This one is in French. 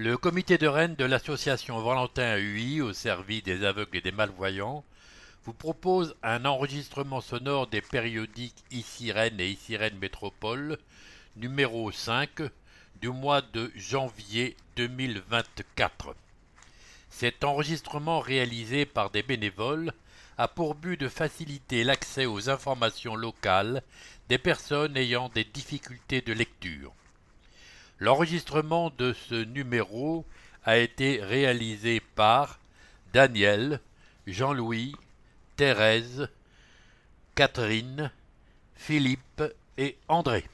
Le comité de Rennes de l'association Valentin UI au service des aveugles et des malvoyants vous propose un enregistrement sonore des périodiques Ici Rennes et Ici Rennes Métropole numéro 5 du mois de janvier 2024. Cet enregistrement réalisé par des bénévoles a pour but de faciliter l'accès aux informations locales des personnes ayant des difficultés de lecture. L'enregistrement de ce numéro a été réalisé par Daniel, Jean-Louis, Thérèse, Catherine, Philippe et André.